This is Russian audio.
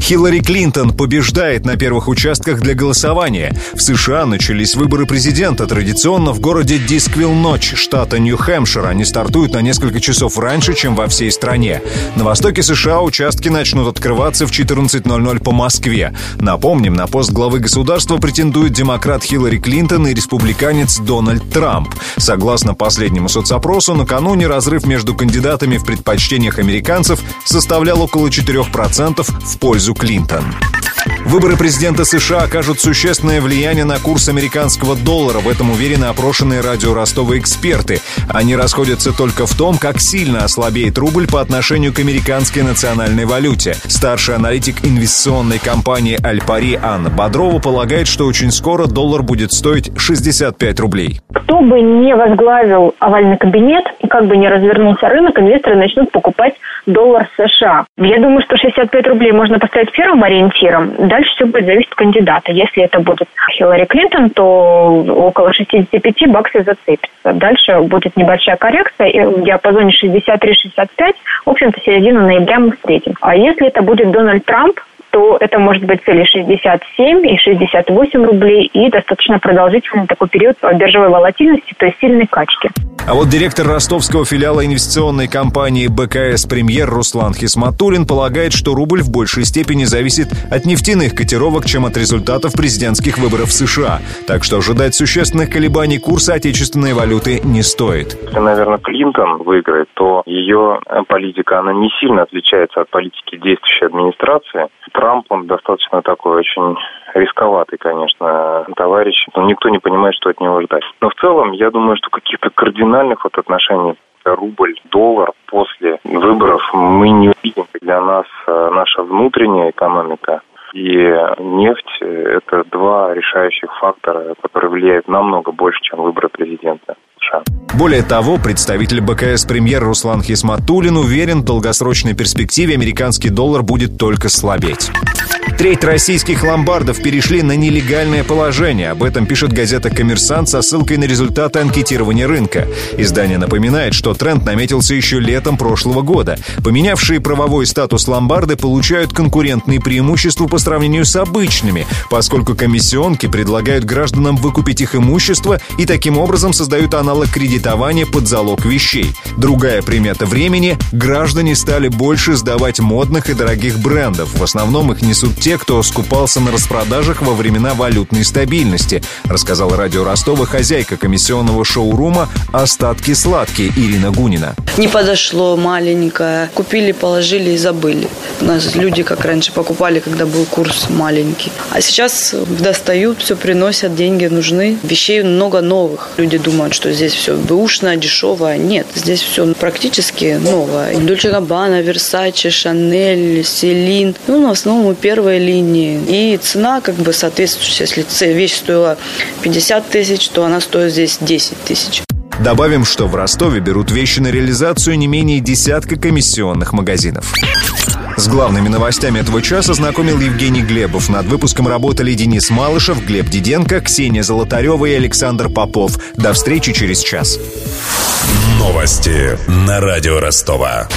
Хиллари Клинтон побеждает на первых участках для голосования. В США начались выборы президента. Традиционно в городе Дисквилл ночь, штата Нью-Хэмпшир. Они стартуют на несколько часов раньше, чем во всей стране. На востоке США участки начнут открываться в 14.00 по Москве. Напомним, на пост главы государства претендует демократ Хиллари Клинтон и республиканец Дональд Трамп. Согласно последнему соцопросу, накануне разрыв между кандидатами в предпочтениях американцев составлял около 4% в пользу пользу Клинтон. Выборы президента США окажут существенное влияние на курс американского доллара. В этом уверены опрошенные радио Ростова эксперты. Они расходятся только в том, как сильно ослабеет рубль по отношению к американской национальной валюте. Старший аналитик инвестиционной компании «Альпари» Анна Бодрова полагает, что очень скоро доллар будет стоить 65 рублей. Кто бы не возглавил овальный кабинет и как бы не развернулся рынок, инвесторы начнут покупать доллар США. Я думаю, что 65 рублей можно поставить первым ориентиром. Дальше все будет зависеть от кандидата. Если это будет Хиллари Клинтон, то около 65 баксов зацепится. Дальше будет небольшая коррекция, и в диапазоне 63-65, в общем-то, середину ноября мы встретим. А если это будет Дональд Трамп, то это может быть цели 67 и 68 рублей и достаточно продолжительный такой период биржевой волатильности, то есть сильной качки. А вот директор ростовского филиала инвестиционной компании БКС «Премьер» Руслан Хисматулин полагает, что рубль в большей степени зависит от нефтяных котировок, чем от результатов президентских выборов в США. Так что ожидать существенных колебаний курса отечественной валюты не стоит. Если, наверное, Клинтон выиграет, то ее политика, она не сильно отличается от политики действующей администрации. Трамп, он достаточно такой очень рисковатый, конечно, товарищ. Но никто не понимает, что от него ждать. Но в целом, я думаю, что каких-то кардинальных вот отношений рубль, доллар после выборов мы не увидим. Для нас э, наша внутренняя экономика и нефть – это два решающих фактора, которые влияют намного больше, чем выборы президента. США. Более того, представитель БКС премьер Руслан Хисматулин уверен, в долгосрочной перспективе американский доллар будет только слабеть. Треть российских ломбардов перешли на нелегальное положение. Об этом пишет газета «Коммерсант» со ссылкой на результаты анкетирования рынка. Издание напоминает, что тренд наметился еще летом прошлого года. Поменявшие правовой статус ломбарды получают конкурентные преимущества по сравнению с обычными, поскольку комиссионки предлагают гражданам выкупить их имущество и таким образом создают аналог кредитования под залог вещей. Другая примета времени – граждане стали больше сдавать модных и дорогих брендов. В основном их несут те, кто скупался на распродажах во времена валютной стабильности, рассказал радио Ростова хозяйка комиссионного шоурума «Остатки сладкие» Ирина Гунина. Не подошло маленькое. Купили, положили и забыли. У нас люди, как раньше, покупали, когда был курс маленький. А сейчас достают, все приносят, деньги нужны. Вещей много новых. Люди думают, что здесь все бэушное, дешевое. Нет, здесь все практически новое. Дольче Габбана, Версаче, Шанель, Селин. Ну, в основном первые первой линии. И цена как бы соответствующая. Если вещь стоила 50 тысяч, то она стоит здесь 10 тысяч. Добавим, что в Ростове берут вещи на реализацию не менее десятка комиссионных магазинов. С главными новостями этого часа знакомил Евгений Глебов. Над выпуском работали Денис Малышев, Глеб Диденко, Ксения Золотарева и Александр Попов. До встречи через час. Новости на радио Ростова.